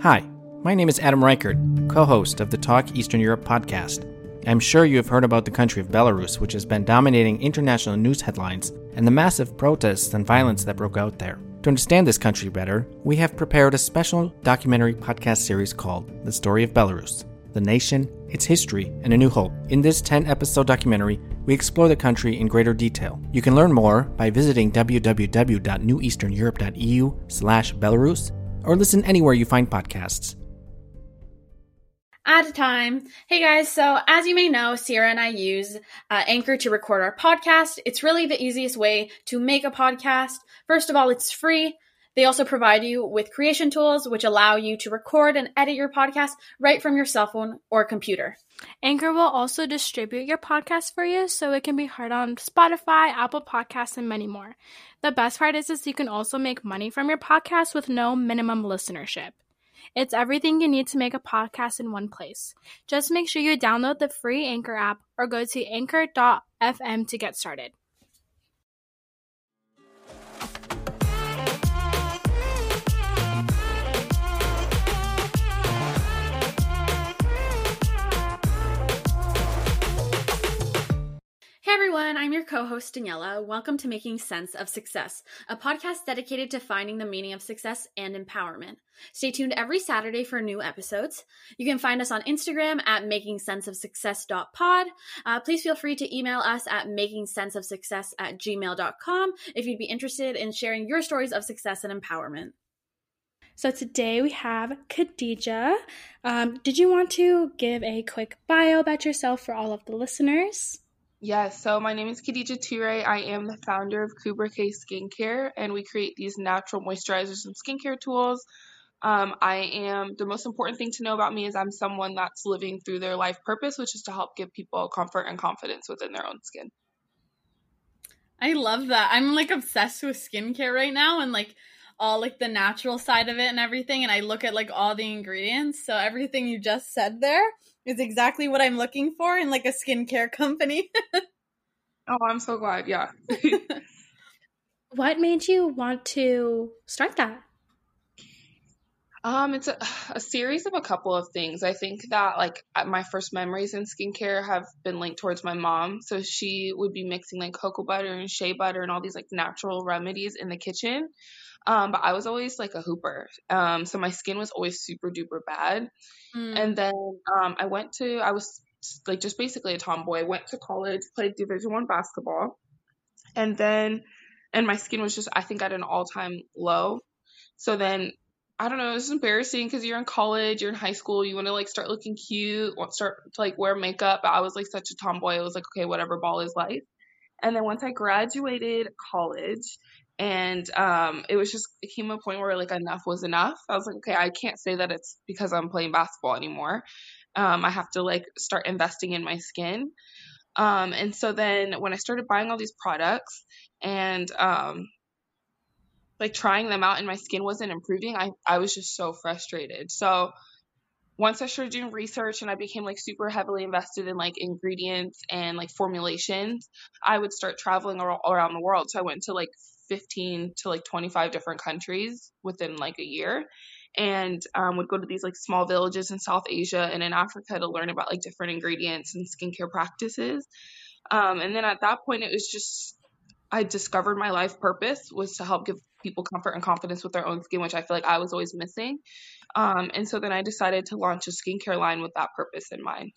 Hi, my name is Adam Reichardt, co host of the Talk Eastern Europe podcast. I'm sure you have heard about the country of Belarus, which has been dominating international news headlines, and the massive protests and violence that broke out there. To understand this country better, we have prepared a special documentary podcast series called The Story of Belarus The Nation, Its History, and a New Hope. In this 10 episode documentary, we explore the country in greater detail. You can learn more by visiting www.neweasterneurope.eu slash Belarus or listen anywhere you find podcasts at a time. Hey guys, so as you may know, Sierra and I use uh, Anchor to record our podcast. It's really the easiest way to make a podcast. First of all, it's free. They also provide you with creation tools which allow you to record and edit your podcast right from your cell phone or computer. Anchor will also distribute your podcast for you so it can be heard on Spotify, Apple Podcasts, and many more. The best part is, is you can also make money from your podcast with no minimum listenership. It's everything you need to make a podcast in one place. Just make sure you download the free Anchor app or go to anchor.fm to get started. Everyone, I'm your co host Daniela. Welcome to Making Sense of Success, a podcast dedicated to finding the meaning of success and empowerment. Stay tuned every Saturday for new episodes. You can find us on Instagram at makingsenseofsuccess.pod. Uh, please feel free to email us at makingsenseofsuccess at gmail.com if you'd be interested in sharing your stories of success and empowerment. So today we have Khadidja. Um, did you want to give a quick bio about yourself for all of the listeners? Yes, so my name is Khadidja Toure. I am the founder of Kubra Kay Skincare, and we create these natural moisturizers and skincare tools. Um, I am the most important thing to know about me is I'm someone that's living through their life purpose, which is to help give people comfort and confidence within their own skin. I love that. I'm like obsessed with skincare right now, and like all like the natural side of it and everything and I look at like all the ingredients. So everything you just said there is exactly what I'm looking for in like a skincare company. oh, I'm so glad. Yeah. what made you want to start that? Um, it's a, a series of a couple of things. I think that like my first memories in skincare have been linked towards my mom. So she would be mixing like cocoa butter and shea butter and all these like natural remedies in the kitchen. Um, but I was always like a hooper. Um, so my skin was always super duper bad. Mm. And then um, I went to I was like just basically a tomboy. Went to college, played Division One basketball, and then and my skin was just I think at an all time low. So then I don't know, it's embarrassing because you're in college, you're in high school, you want to like start looking cute, want start to like wear makeup. But I was like such a tomboy. I was like, okay, whatever, ball is life. And then once I graduated college, and um, it was just it came a point where like enough was enough. I was like, okay, I can't say that it's because I'm playing basketball anymore. Um, I have to like start investing in my skin. Um, and so then when I started buying all these products and um, like trying them out and my skin wasn't improving, I I was just so frustrated. So once I started doing research and I became like super heavily invested in like ingredients and like formulations, I would start traveling around the world. So I went to like 15 to like 25 different countries within like a year and um, would go to these like small villages in South Asia and in Africa to learn about like different ingredients and skincare practices. Um, and then at that point, it was just I discovered my life purpose was to help give people comfort and confidence with their own skin, which I feel like I was always missing. Um, and so then I decided to launch a skincare line with that purpose in mind.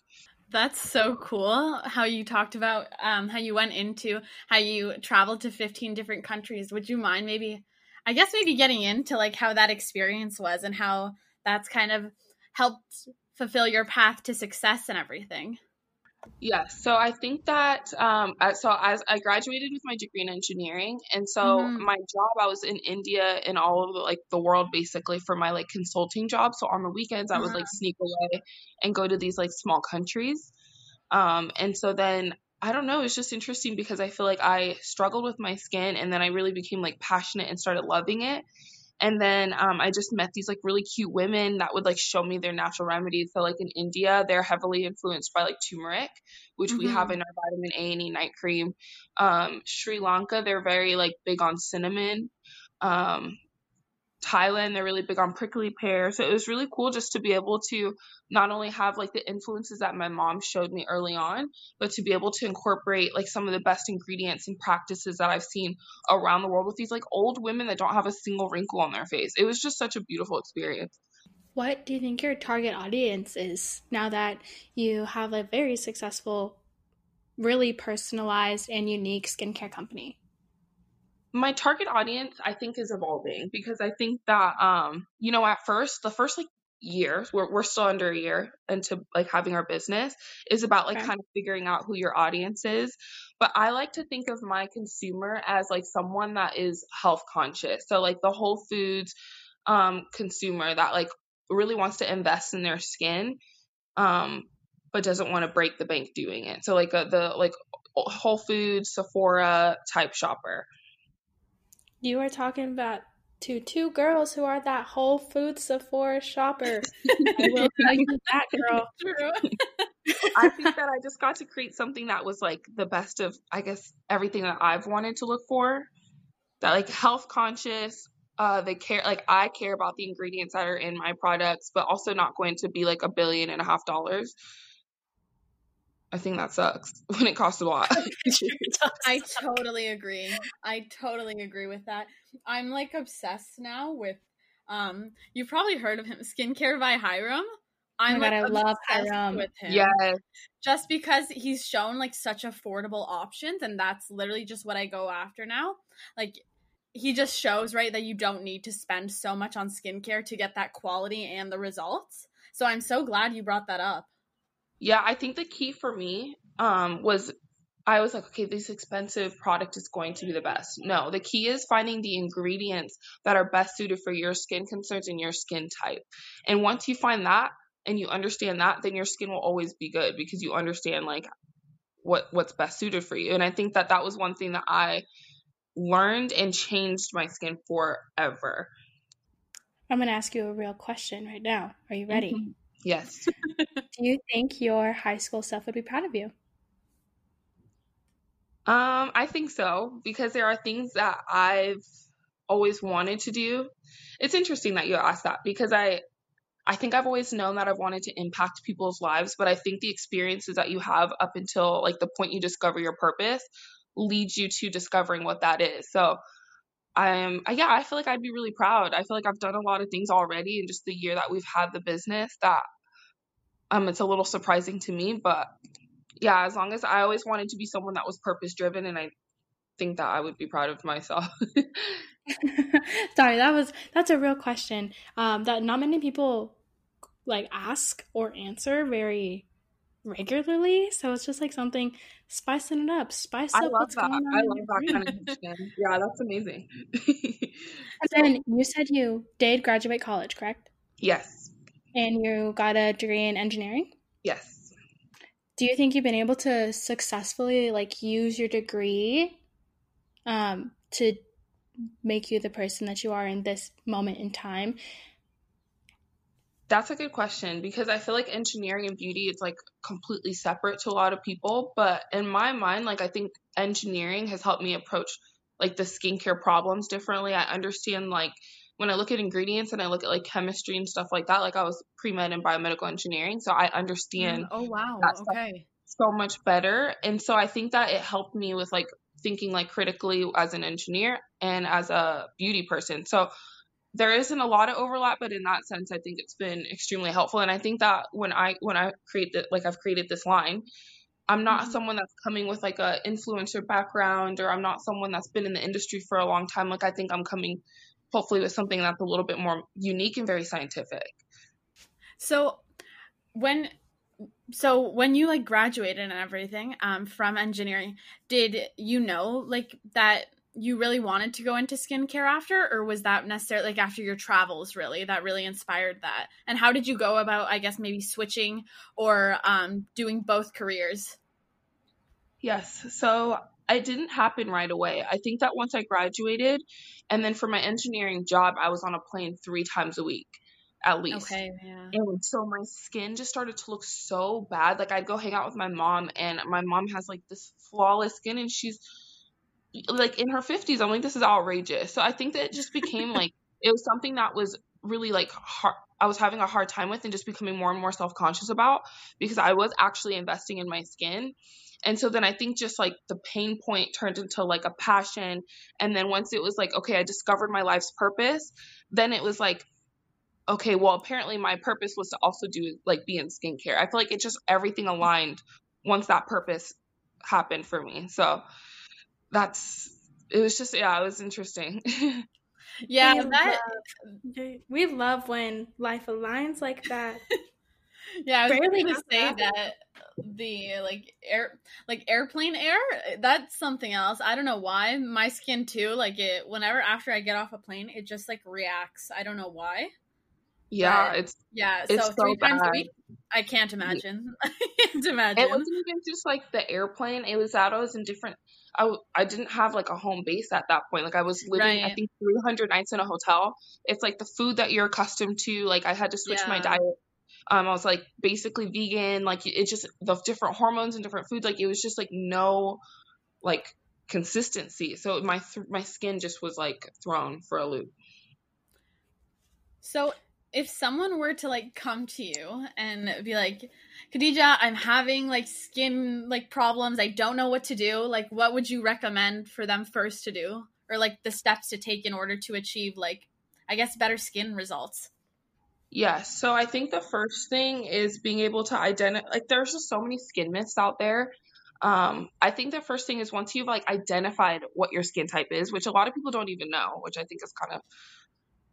That's so cool how you talked about um, how you went into how you traveled to 15 different countries. Would you mind maybe, I guess, maybe getting into like how that experience was and how that's kind of helped fulfill your path to success and everything? Yes. So I think that um so as I graduated with my degree in engineering and so Mhm. my job I was in India and all of the, like the world basically for my like consulting job. So on the weekends I would like sneak away and go to these like small countries. Um and so then I don't know, it's just interesting because I feel like I struggled with my skin and then I really became like passionate and started loving it. And then um, I just met these like really cute women that would like show me their natural remedies. So like in India, they're heavily influenced by like turmeric, which we have Mhm. in our vitamin A and E night cream. Um, Sri Lanka, they're very like big on cinnamon. Um, Thailand, they're really big on prickly pear. So it was really cool just to be able to not only have like the influences that my mom showed me early on, but to be able to incorporate like some of the best ingredients and practices that I've seen around the world with these like old women that don't have a single wrinkle on their face. It was just such a beautiful experience. What do you think your target audience is now that you have a very successful, really personalized and unique skincare company? My target audience i think is evolving because i think that um you know at first the first like year we're, we're still under a year into like having our business is about like Okay. kind of figuring out who your audience is. But i like to think of my consumer as like someone that is health conscious. So like the whole foods um consumer that like really wants to invest in their skin um but doesn't want to break the bank doing it. So like a, the like whole foods sephora type shopper You are talking about to two girls who are that Whole Foods Sephora shopper. I will tell you that, girl. True. I think that I just got to create something that was like the best of, I guess, everything that I've wanted to look for. That like health conscious, uh, they care, like I care about the ingredients that are in my products, but also not going to be like a billion and a half dollars. I think that sucks when it costs a lot. I totally agree. I totally agree with that. I'm like obsessed now with um you've probably heard of him, Skincare by Hyram. I'm Oh God, like, I love obsessed Hyram. with him. yes. Just because he's shown like such affordable options and that's literally just what I go after now. Like he just shows right that you don't need to spend so much on skincare to get that quality and the results. So I'm so glad you brought that up. Yeah, I think the key for me um was I was like, okay, this expensive product is going to be the best. No, the key is finding the ingredients that are best suited for your skin concerns and your skin type. And once you find that and you understand that, then your skin will always be good because you understand like what what's best suited for you. And I think that that was one thing that I learned and changed my skin forever. I'm going to ask you a real question right now. Are you ready? Mhm. Yes. Do you think your high school self would be proud of you? Um, I think so because there are things that I've always wanted to do. It's interesting that you asked that because I I think I've always known that I've wanted to impact people's lives, but I think the experiences that you have up until like the point you discover your purpose leads you to discovering what that is. So I'm yeah, I feel like I'd be really proud. I feel like I've done a lot of things already in just the year that we've had the business that um it's a little surprising to me, but yeah, as long as I always wanted to be someone that was purpose driven and I think that I would be proud of myself. Sorry, that was that's a real question um, that not many people like ask or answer very regularly. So it's just like something spicing it up, spice I up love what's that. going on. I love that kind of question. Yeah, that's amazing. And then you said you did graduate college, correct? yes. And you got a degree in engineering. Yes. Do you think you've been able to successfully like use your degree um, to make you the person that you are in this moment in time? That's a good question because I feel like engineering and beauty is like completely separate to a lot of people. But in my mind, like I think engineering has helped me approach like the skincare problems differently. I understand like when I look at ingredients and I look at like chemistry and stuff like that, like I was pre med in biomedical engineering. So I understand mm, oh wow. Okay. so much better. And so I think that it helped me with like thinking like critically as an engineer and as a beauty person. So there isn't a lot of overlap, but in that sense, I think it's been extremely helpful. And I think that when I when I create that like I've created this line, I'm not Mhm. someone that's coming with like a influencer background or I'm not someone that's been in the industry for a long time. Like I think I'm coming hopefully with something that's a little bit more unique and very scientific. So when so when you like graduated and everything um, from engineering, did you know like that you really wanted to go into skincare after, or was that necessarily like after your travels really that really inspired that? And how did you go about, I guess, maybe switching or um, doing both careers? Yes. So it didn't happen right away. I think that once I graduated, and then for my engineering job, I was on a plane three times a week at least. Okay, yeah. And so my skin just started to look so bad. Like I'd go hang out with my mom, and my mom has like this flawless skin, and she's like in her 50s. I'm like, this is outrageous. So I think that it just became like, it was something that was really like hard. I was having a hard time with and just becoming more and more self conscious about because I was actually investing in my skin. And so then I think just like the pain point turned into like a passion. And then once it was like, okay, I discovered my life's purpose, then it was like, okay, well, apparently my purpose was to also do like be in skincare. I feel like it just everything aligned once that purpose happened for me. So that's it was just yeah, it was interesting. yeah, uh, we that love, we love when life aligns like that. yeah, I was Rarely going to say happen. that the like air like airplane air that's something else i don't know why my skin too like it whenever after i get off a plane it just like reacts i don't know why yeah, but, it's yeah. It's so, so three bad. times a week. I can't imagine. I can't imagine. It wasn't even just like the airplane. It was that I was in different. I I didn't have like a home base at that point. Like I was living, right. I think, 300 nights in a hotel. It's like the food that you're accustomed to. Like I had to switch yeah. my diet. Um, I was like basically vegan. Like it's just the different hormones and different foods. Like it was just like no, like consistency. So my th- my skin just was like thrown for a loop. So if someone were to like come to you and be like khadidja i'm having like skin like problems. I don't know what to do. Like what would you recommend for them first to do? Or like the steps to take in order to achieve like i guess better skin results? Yes so i think the first thing is being able to identify like there's just so many skin myths out there. Um i think the first thing is once you've like identified what your skin type is which a lot of people don't even know which i think is kind of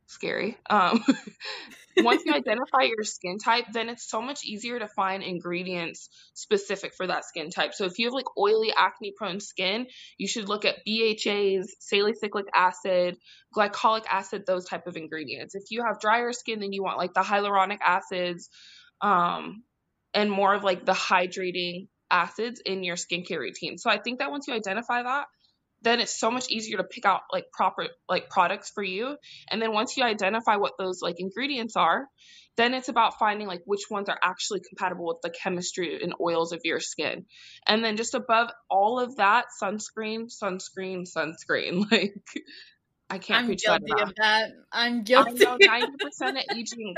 scary. Um, once you identify your skin type, then it's so much easier to find ingredients specific for that skin type. So if you have like oily, acne prone skin, you should look at BHAs, salicylic acid, glycolic acid, those type of ingredients. If you have drier skin, then you want like the hyaluronic acids, um, and more of like the hydrating acids in your skincare routine. So I think that once you identify that, then it's so much easier to pick out like proper like products for you. And then once you identify what those like ingredients are then it's about finding like which ones are actually compatible with the chemistry and oils of your skin. And then just above all of that sunscreen sunscreen sunscreen. Like i can't. I'm preach guilty that, of that. I'm guilty I know 90% of aging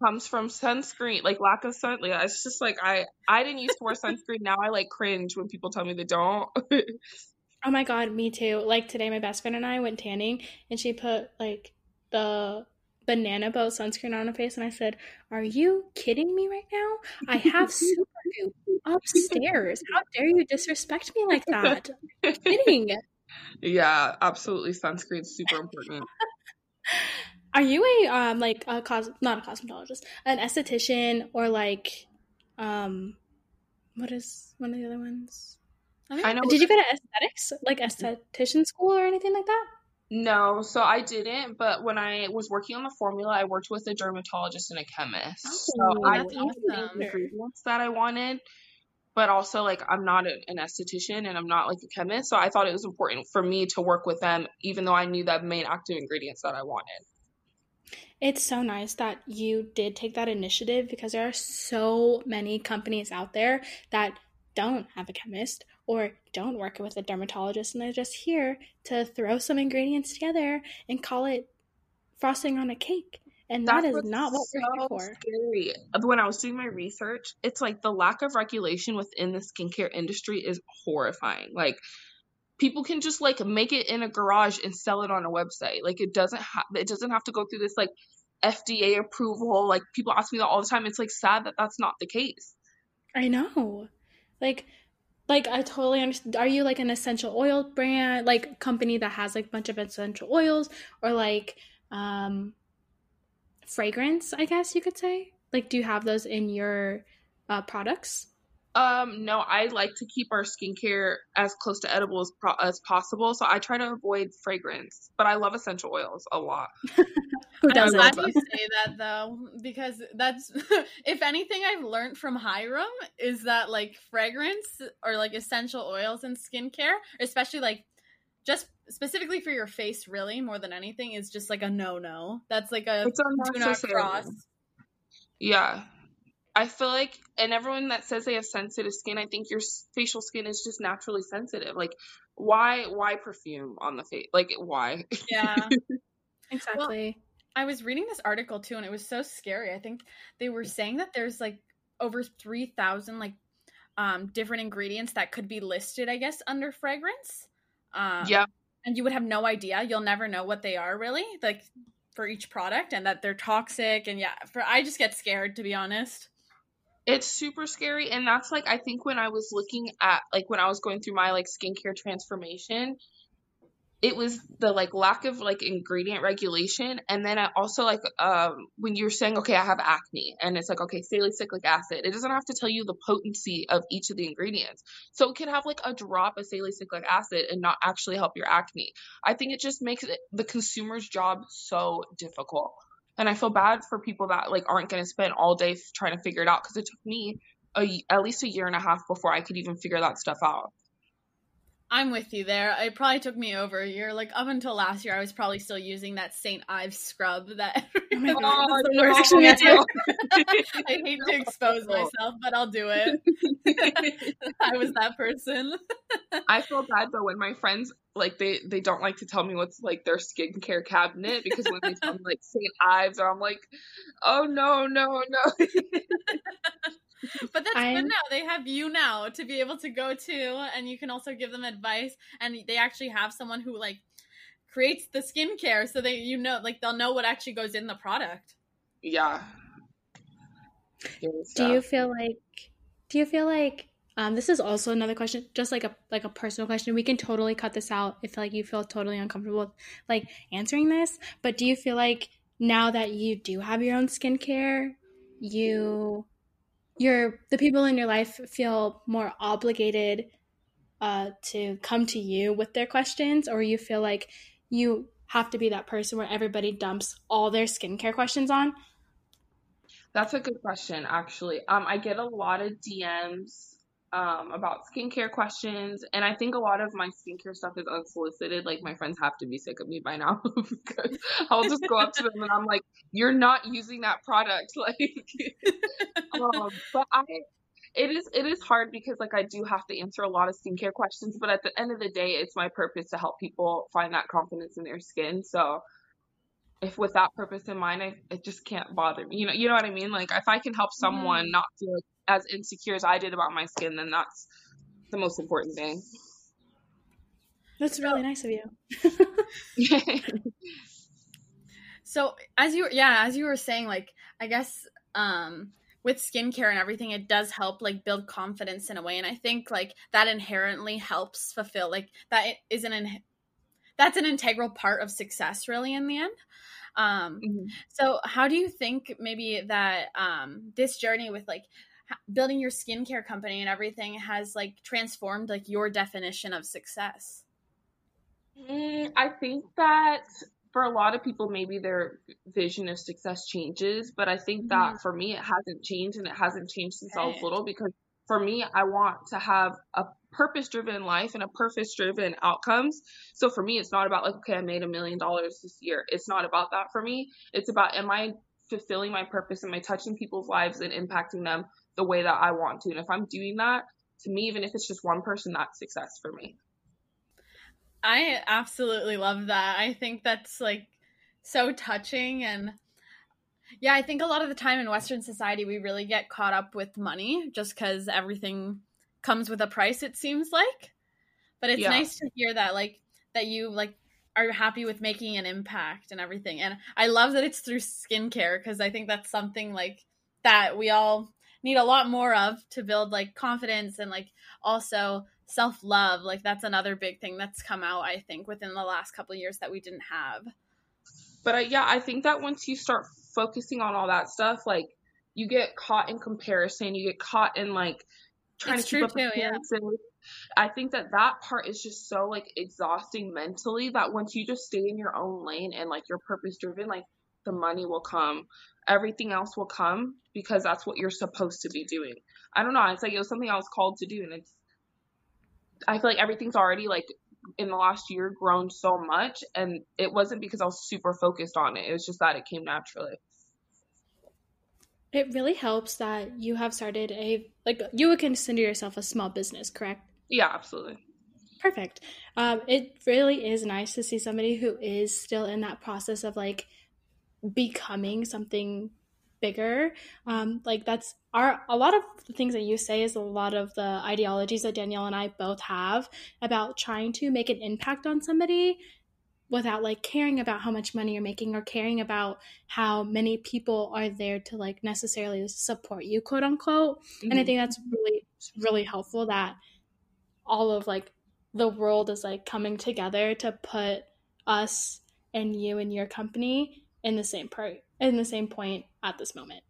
comes from sunscreen like lack of sun like, it's just like i i didn't used to wear sunscreen. Now i like cringe when people tell me they don't Oh my god, me too. Like today my best friend and I went tanning and she put like the banana boat sunscreen on her face and I said, Are you kidding me right now? I have super goop upstairs. How dare you disrespect me like that? I'm kidding. Yeah, absolutely. Sunscreen's super important. Are you a um like a cos not a cosmetologist, an esthetician or like um what is one of the other ones? I know. Did you go to aesthetics, like esthetician school or anything like that? No, so I didn't. But when I was working on the formula, I worked with a dermatologist and a chemist. Oh, so I awesome. the ingredients that I wanted, but also like I'm not an esthetician and I'm not like a chemist, so I thought it was important for me to work with them, even though I knew the main active ingredients that I wanted. It's so nice that you did take that initiative because there are so many companies out there that don't have a chemist or don't work with a dermatologist and they're just here to throw some ingredients together and call it frosting on a cake. And that That's is not what so we're here for. Scary. When I was doing my research, it's like the lack of regulation within the skincare industry is horrifying. Like people can just like make it in a garage and sell it on a website. Like it doesn't have it doesn't have to go through this like FDA approval. Like people ask me that all the time. It's like sad that that's not the case. I know. Like like I totally understand. Are you like an essential oil brand, like company that has like a bunch of essential oils, or like um fragrance? I guess you could say. Like, do you have those in your uh, products? Um, no, I like to keep our skincare as close to edible as, pro- as possible. So I try to avoid fragrance, but I love essential oils a lot. Who I'm doesn't? glad you say that though, because that's if anything I've learned from Hyram is that like fragrance or like essential oils and skincare, especially like just specifically for your face, really more than anything, is just like a no no. That's like a do not cross. Yeah. I feel like, and everyone that says they have sensitive skin, I think your facial skin is just naturally sensitive. Like, why, why perfume on the face? Like, why? Yeah. Exactly. I was reading this article too, and it was so scary. I think they were saying that there's like over three thousand like um different ingredients that could be listed, I guess, under fragrance. Um, yeah. and you would have no idea. You'll never know what they are really, like for each product, and that they're toxic. And yeah, for I just get scared to be honest. It's super scary. And that's like, I think when I was looking at, like, when I was going through my, like, skincare transformation, it was the like lack of like ingredient regulation. And then I also like um when you're saying okay I have acne and it's like okay salicylic acid it doesn't have to tell you the potency of each of the ingredients. So it could have like a drop of salicylic acid and not actually help your acne. I think it just makes it, the consumer's job so difficult. And I feel bad for people that like aren't going to spend all day trying to figure it out because it took me a, at least a year and a half before I could even figure that stuff out I'm with you there. It probably took me over a year. Like up until last year, I was probably still using that Saint Ives scrub. That Oh my God. the worst Actually, me too. I hate to expose myself, but I'll do it. I was that person. I feel bad though when my friends like they they don't like to tell me what's like their skincare cabinet because when they tell me like St. Ives, I'm like, oh no no no. But that's I'm- good now. They have you now to be able to go to, and you can also give them advice. And they actually have someone who like creates the skincare, so they you know like they'll know what actually goes in the product. yeah. Do you feel like do you feel like um this is also another question just like a like a personal question we can totally cut this out if like you feel totally uncomfortable like answering this but do you feel like now that you do have your own skincare you your the people in your life feel more obligated uh to come to you with their questions or you feel like you have to be that person where everybody dumps all their skincare questions on That's a good question, actually. Um, I get a lot of DMs um about skincare questions, and I think a lot of my skincare stuff is unsolicited. Like my friends have to be sick of me by now because I'll just go up to them and I'm like, "You're not using that product." Like, um, but I, it is it is hard because like I do have to answer a lot of skincare questions, but at the end of the day, it's my purpose to help people find that confidence in their skin. So if with that purpose in mind, I, it just can't bother me. You know, you know what I mean? Like if I can help someone not feel as insecure as I did about my skin, then that's the most important thing. that's really nice of you So as you yeah, as you were saying, like I guess um with skincare and everything, it does help like build confidence in a way, and I think like that inherently helps fulfill like that is an in- that's an integral part of success, really, in the end. Um, Mhm. so how do you think maybe that um this journey with like building your skincare company and everything has like transformed like your definition of success? Mm, I think that for a lot of people, maybe their vision of success changes, but I think that for me, it hasn't changed and it hasn't changed since I was little because for me, I want to have a purpose driven life and a purpose driven outcomes. So for me, it's not about like, okay, I made a million dollars this year. It's not about that for me. It's about, am I fulfilling my purpose? Am I touching people's lives and impacting them the way that I want to? And if I'm doing that, to me, even if it's just one person, that's success for me. I absolutely love that. I think that's like so touching and yeah, I think a lot of the time in western society we really get caught up with money just cuz everything comes with a price it seems like. But it's Yeah. nice to hear that like that you like are happy with making an impact and everything. And I love that it's through skincare cuz I think that's something like that we all need a lot more of to build like confidence and like also self love. Like that's another big thing that's come out, I think, within the last couple of years that we didn't have. But I, yeah, I think that once you start focusing on all that stuff, like you get caught in comparison, you get caught in like trying It's to keep up too, yeah. I think that that part is just so like exhausting mentally that once you just stay in your own lane and like you're purpose driven, like the money will come, everything else will come because that's what you're supposed to be doing. I don't know. It's like it was something I was called to do, and it's. I feel like everything's already like in the last year grown so much, and it wasn't because I was super focused on it. It was just that it came naturally. It really helps that you have started a like you would consider yourself a small business, correct? Yeah, absolutely. Perfect. Um, it really is nice to see somebody who is still in that process of like becoming something bigger. Um, like that's our a lot of the things that you say is a lot of the ideologies that Danielle and I both have about trying to make an impact on somebody without like caring about how much money you're making or caring about how many people are there to like necessarily support you quote unquote and i Mhm. think that's really really helpful that all of like the world is like coming together to put us and you and your company in the same part in the same point at this moment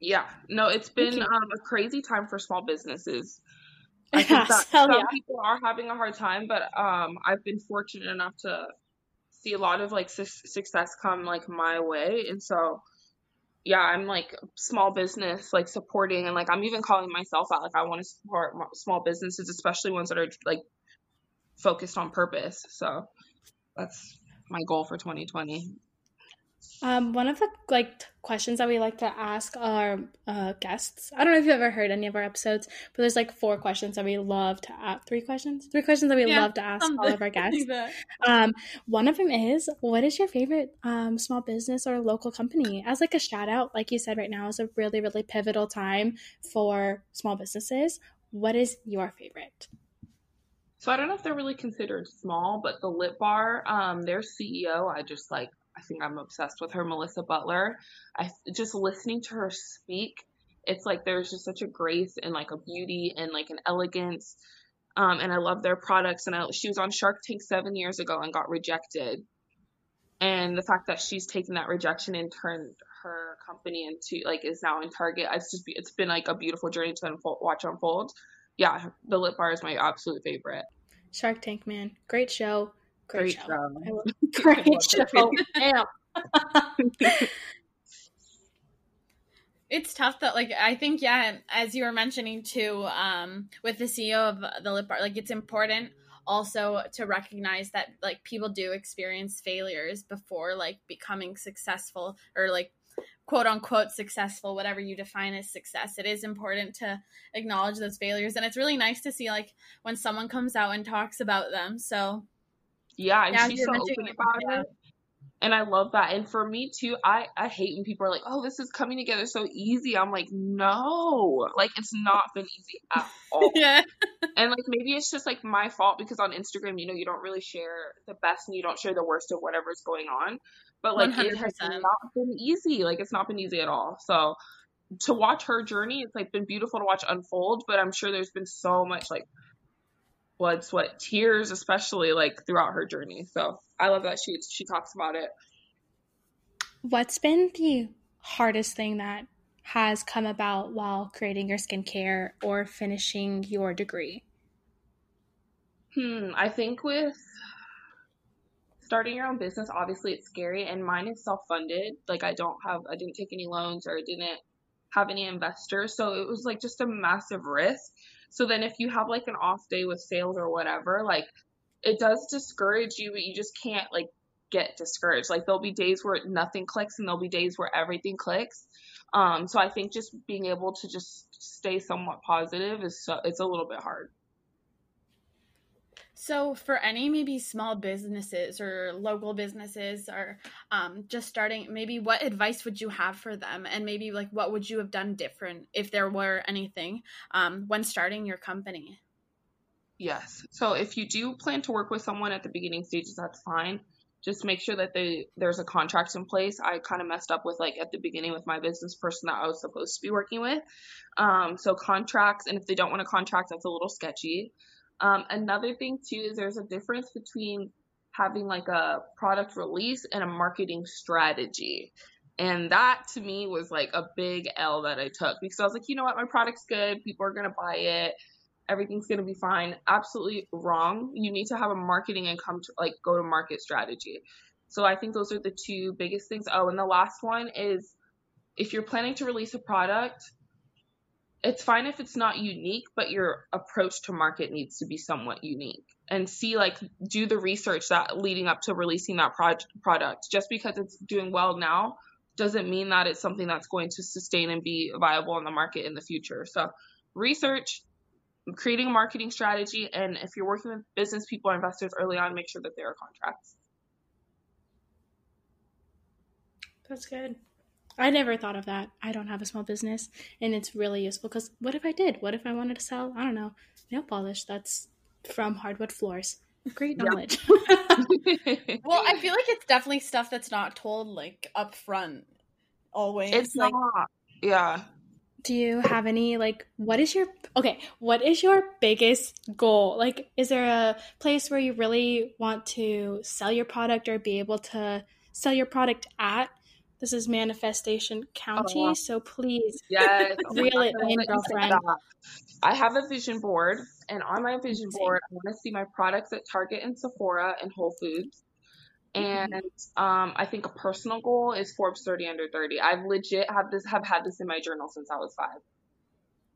Yeah, no, it's been um, a crazy time for small businesses. I think that some yeah. people are having a hard time, but um, I've been fortunate enough to see a lot of like su- success come like my way, and so yeah, I'm like small business like supporting, and like I'm even calling myself out. Like I want to support small businesses, especially ones that are like focused on purpose. So that's my goal for 2020. Um, one of the like t- questions that we like to ask our uh, guests. I don't know if you've ever heard any of our episodes, but there's like four questions that we love to ask. Three questions. Three questions that we Yeah, love to ask all of our guests. Um, one of them is, what is your favorite um, small business or local company? As like a shout out, like you said, right now is a really really pivotal time for small businesses. What is your favorite? So I don't know if they're really considered small, but the Lip Bar, um, their CEO, I just like. I think I'm obsessed with her, Melissa Butler. I just listening to her speak, it's like there's just such a grace and like a beauty and like an elegance. Um, and I love their products. And I, she was on Shark Tank seven years ago and got rejected. And the fact that she's taken that rejection and turned her company into like is now in Target, it's just it's been like a beautiful journey to unfold, watch unfold. Yeah, the Lip Bar is my absolute favorite. Shark Tank, man, great show. Great, Great show. show. Great show. Damn. It's tough that like I think yeah, as you were mentioning too, um, with the CEO of the lip bar, like it's important also to recognize that like people do experience failures before like becoming successful or like quote unquote successful, whatever you define as success. It is important to acknowledge those failures. And it's really nice to see like when someone comes out and talks about them. So Yeah, and Yeah, she's so open about yeah. it. And I love that. And for me too, I I hate when people are like, "Oh, this is coming together so easy." I'm like, "No, like it's not been easy at all." yeah. and like maybe it's just like my fault because on Instagram, you know, you don't really share the best and you don't share the worst of whatever's going on. But like it has not been easy. Like it's not been easy at all. So to watch her journey, it's like been beautiful to watch unfold. But I'm sure there's been so much like blood, sweat, tears, especially like throughout her journey. So I love that she she talks about it. What's been the hardest thing that has come about while creating your skincare or finishing your degree? Hmm, I think with starting your own business, obviously it's scary, and mine is self-funded. Like I don't have, I didn't take any loans or I didn't have any investors, so it was like just a massive risk. So then if you have like an off day with sales or whatever, like it does discourage you, but you just can't like get discouraged. Like there'll be days where nothing clicks and there'll be days where everything clicks. Um, so I think just being able to just stay somewhat positive is so, it's a little bit hard. So, for any maybe small businesses or local businesses or um, just starting, maybe what advice would you have for them? And maybe like what would you have done different if there were anything um, when starting your company? Yes. So if you do plan to work with someone at the beginning stages, that's fine. Just make sure that they there's a contract in place. I kind of messed up with like at the beginning with my business person that I was supposed to be working with. Um, so contracts, and if they don't want a contract, that's a little sketchy. Um, another thing too is there's a difference between having like a product release and a marketing strategy. And that to me was like a big L that I took because I was like, you know what, my product's good, people are gonna buy it, everything's gonna be fine. Absolutely wrong. You need to have a marketing and come to like go to market strategy. So I think those are the two biggest things. Oh, and the last one is if you're planning to release a product, it's fine if it's not unique, but your approach to market needs to be somewhat unique. And see, like, do the research that leading up to releasing that pro- product. Just because it's doing well now doesn't mean that it's something that's going to sustain and be viable in the market in the future. So, research, creating a marketing strategy, and if you're working with business people or investors early on, make sure that there are contracts. That's good. I never thought of that. I don't have a small business, and it's really useful because what if I did? What if I wanted to sell, I don't know, nail polish that's from hardwood floors? Great knowledge. well, I feel like it's definitely stuff that's not told like up front always. It's like, not. Yeah. Do you have any like what is your okay, what is your biggest goal? Like is there a place where you really want to sell your product or be able to sell your product at? This is Manifestation County, Oh. so please Yes. reel it in, girlfriend. I have a vision board, and on my vision board, I want to see my products at Target and Sephora and Whole Foods. And um, I think a personal goal is Forbes 30 under 30. I've legit have this have had this in my journal since I was five.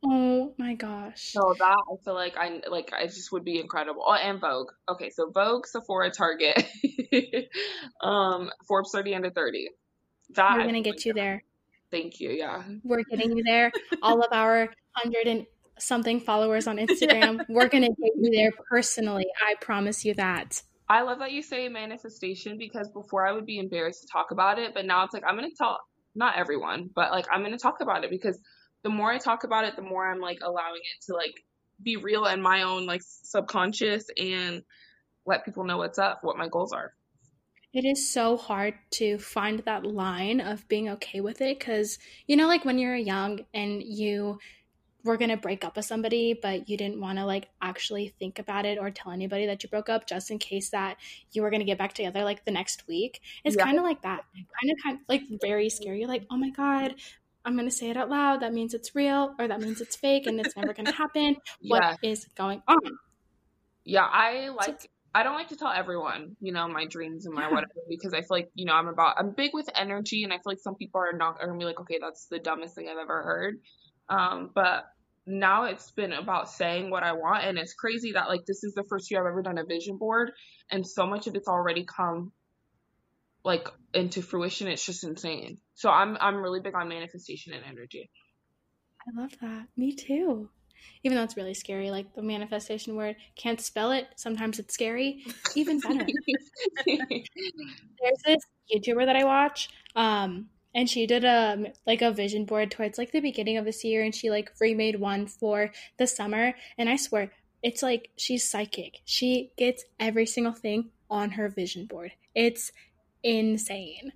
Oh my gosh. So that I feel like I like I just would be incredible. Oh, and Vogue. Okay, so Vogue, Sephora, Target, um, Forbes 30 under 30. That We're gonna get you there. Thank you. Yeah. We're getting you there. All of our hundred and something followers on Instagram, we're gonna get you there personally. I promise you that. I love that you say manifestation because before I would be embarrassed to talk about it, but now it's like I'm gonna tell not everyone, but like I'm gonna talk about it because the more I talk about it, the more I'm like allowing it to like be real in my own like subconscious and let people know what's up, what my goals are. It is so hard to find that line of being okay with it because, you know, like when you're young and you were going to break up with somebody, but you didn't want to like actually think about it or tell anybody that you broke up just in case that you were going to get back together like the next week. It's Yeah. kind of like that. Kind of, kind of like very scary. You're like, oh my God, I'm going to say it out loud. That means it's real or that means it's fake and it's never going to happen. What is Yeah. going on? Yeah, I like I don't like to tell everyone, you know, my dreams and my whatever because I feel like, you know, I'm about I'm big with energy and I feel like some people are not are gonna be like, okay, that's the dumbest thing I've ever heard. Um, but now it's been about saying what I want and it's crazy that like this is the first year I've ever done a vision board and so much of it's already come like into fruition. It's just insane. So I'm I'm really big on manifestation and energy. I love that. Me too. Even though it's really scary, like the manifestation word, can't spell it. Sometimes it's scary. Even better. There's this YouTuber that I watch, um, and she did a like a vision board towards like the beginning of this year, and she like remade one for the summer. And I swear, it's like she's psychic. She gets every single thing on her vision board. It's insane.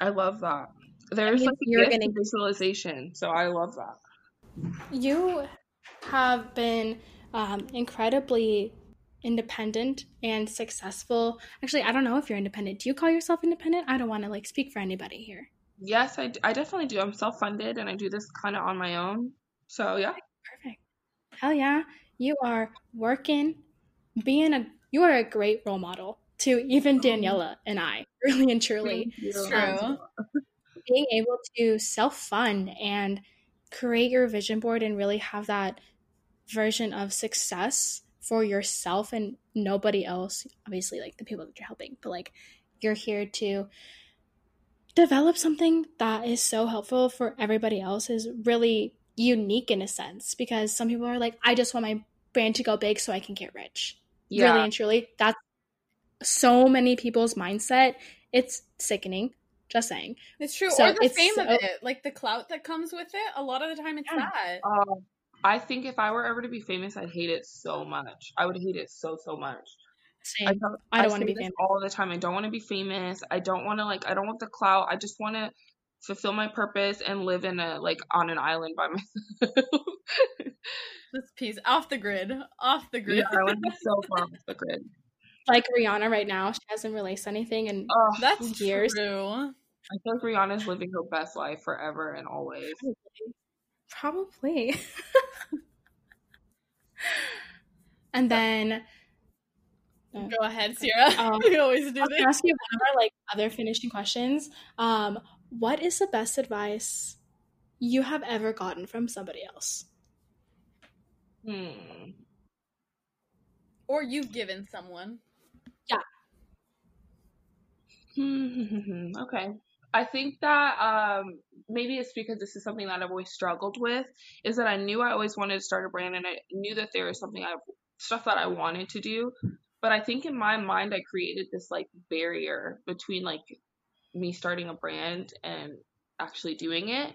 I love that. There's means like a you're visualization, so I love that. You have been um, incredibly independent and successful. Actually, I don't know if you're independent. Do you call yourself independent? I don't want to like speak for anybody here. Yes, I, I definitely do. I'm self funded and I do this kind of on my own. So, yeah. Perfect. Hell yeah. You are working, being a, you are a great role model to even Daniela and I, really and truly. Thank. It's true. being able to self fund and create your vision board and really have that version of success for yourself and nobody else obviously like the people that you're helping but like you're here to develop something that is so helpful for everybody else is really unique in a sense because some people are like i just want my brand to go big so i can get rich Yeah. really and truly that's so many people's mindset it's sickening just saying It's true. So or the it's fame of it, like the clout that comes with it. A lot of the time, it's Yeah. that. Uh, I think if I were ever to be famous, I'd hate it so much. I would hate it so, so much. Same. I don't, I don't wanna be famous. all the time. I don't want to be famous. I don't want to, like, I don't want the clout. I just want to fulfill my purpose and live in a, like, on an island by myself. This piece off the grid, off the grid. yeah, I want to be so far off the grid. like Rihanna right now, she hasn't released anything and Oh, That's Years. true. I feel like Rihanna's living her best life forever and always. Probably. and then uh, go ahead, Sierra. Um, we always do I'll this. ask you one of our like other finishing questions. Um, what is the best advice you have ever gotten from somebody else? Hmm. Or you've given someone. Yeah. okay. I think that um, maybe it's because this is something that I've always struggled with. Is that I knew I always wanted to start a brand, and I knew that there was something I have stuff that I wanted to do. But I think in my mind, I created this like barrier between like me starting a brand and actually doing it.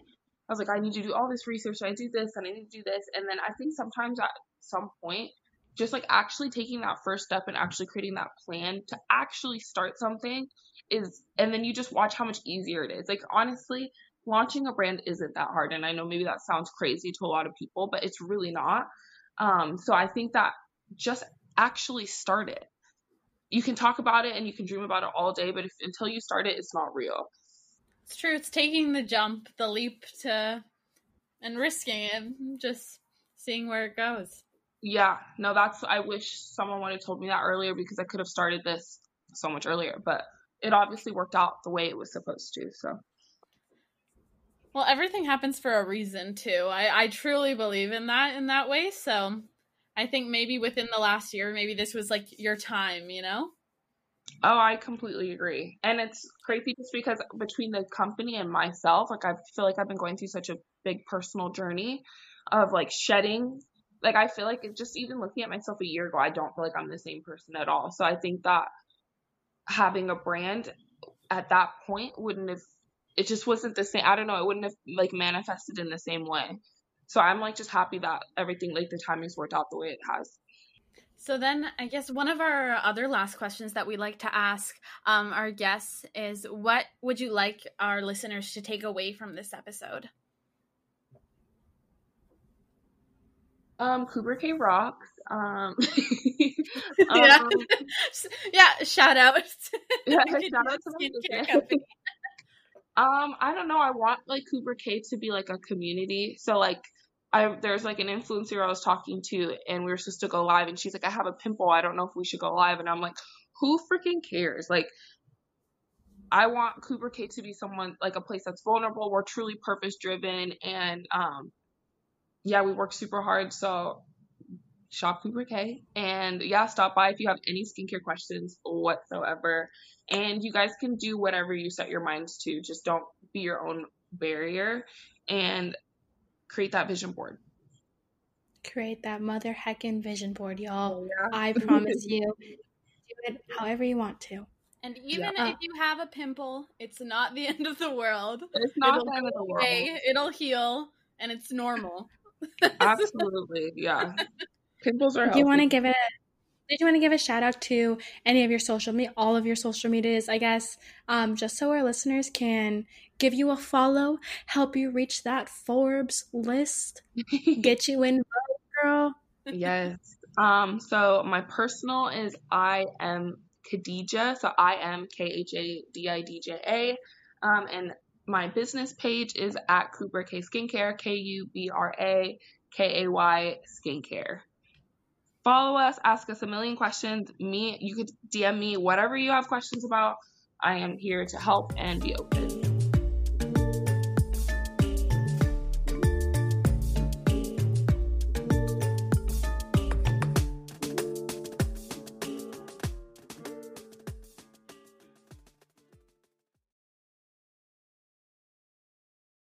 I was like, I need to do all this research. I do this and I need to do this. And then I think sometimes at some point, just like actually taking that first step and actually creating that plan to actually start something is and then you just watch how much easier it is. Like honestly launching a brand isn't that hard and i know maybe that sounds crazy to a lot of people but it's really not. Um so i think that just actually start it. You can talk about it and you can dream about it all day but if until you start it it's not real. It's true. It's taking the jump the leap to and risking it just seeing where it goes yeah no that's i wish someone would have told me that earlier because i could have started this so much earlier but it obviously worked out the way it was supposed to. So. Well, everything happens for a reason too. I, I truly believe in that in that way. So I think maybe within the last year, maybe this was like your time, you know? Oh, I completely agree. And it's crazy just because between the company and myself, like I feel like I've been going through such a big personal journey of like shedding. Like I feel like just even looking at myself a year ago, I don't feel like I'm the same person at all. So I think that having a brand at that point wouldn't have it just wasn't the same i don't know it wouldn't have like manifested in the same way. So i'm like just happy that everything like the timing's worked out the way it has. So then i guess one of our other last questions that we like to ask um, our guests is what would you like our listeners to take away from this episode um Kubra Kay rocks um, yeah. Um, yeah, shout out. yeah, shout out to my company. um, I don't know. I want like Kubra Kay to be like a community. So like I there's like an influencer I was talking to and we were supposed to go live and she's like, I have a pimple, I don't know if we should go live and I'm like, who freaking cares? Like I want Kubra Kay to be someone like a place that's vulnerable. We're truly purpose driven and um yeah, we work super hard. So shop Kubra Kay. And yeah, stop by if you have any skincare questions whatsoever. And you guys can do whatever you set your minds to. Just don't be your own barrier and create that vision board. Create that mother heckin' vision board, y'all. Oh, yeah. I promise you, do it however you want to. And even yeah. if you have a pimple, it's not the end of the world. It's not it'll the end of the world. It'll heal, and it's normal. Absolutely, yeah. Pimples are. Do you want to give it? Did you want to give a shout out to any of your social media, all of your social medias, I guess, um, just so our listeners can give you a follow, help you reach that Forbes list, get you in, girl. Yes. Um. So my personal is I am Khadidja. So I am K H A D I D J A. Um. And my business page is at Kubra Kay Skincare. K U B R A K A Y Skincare follow us, ask us a million questions. Me, you could DM me whatever you have questions about. I am here to help and be open.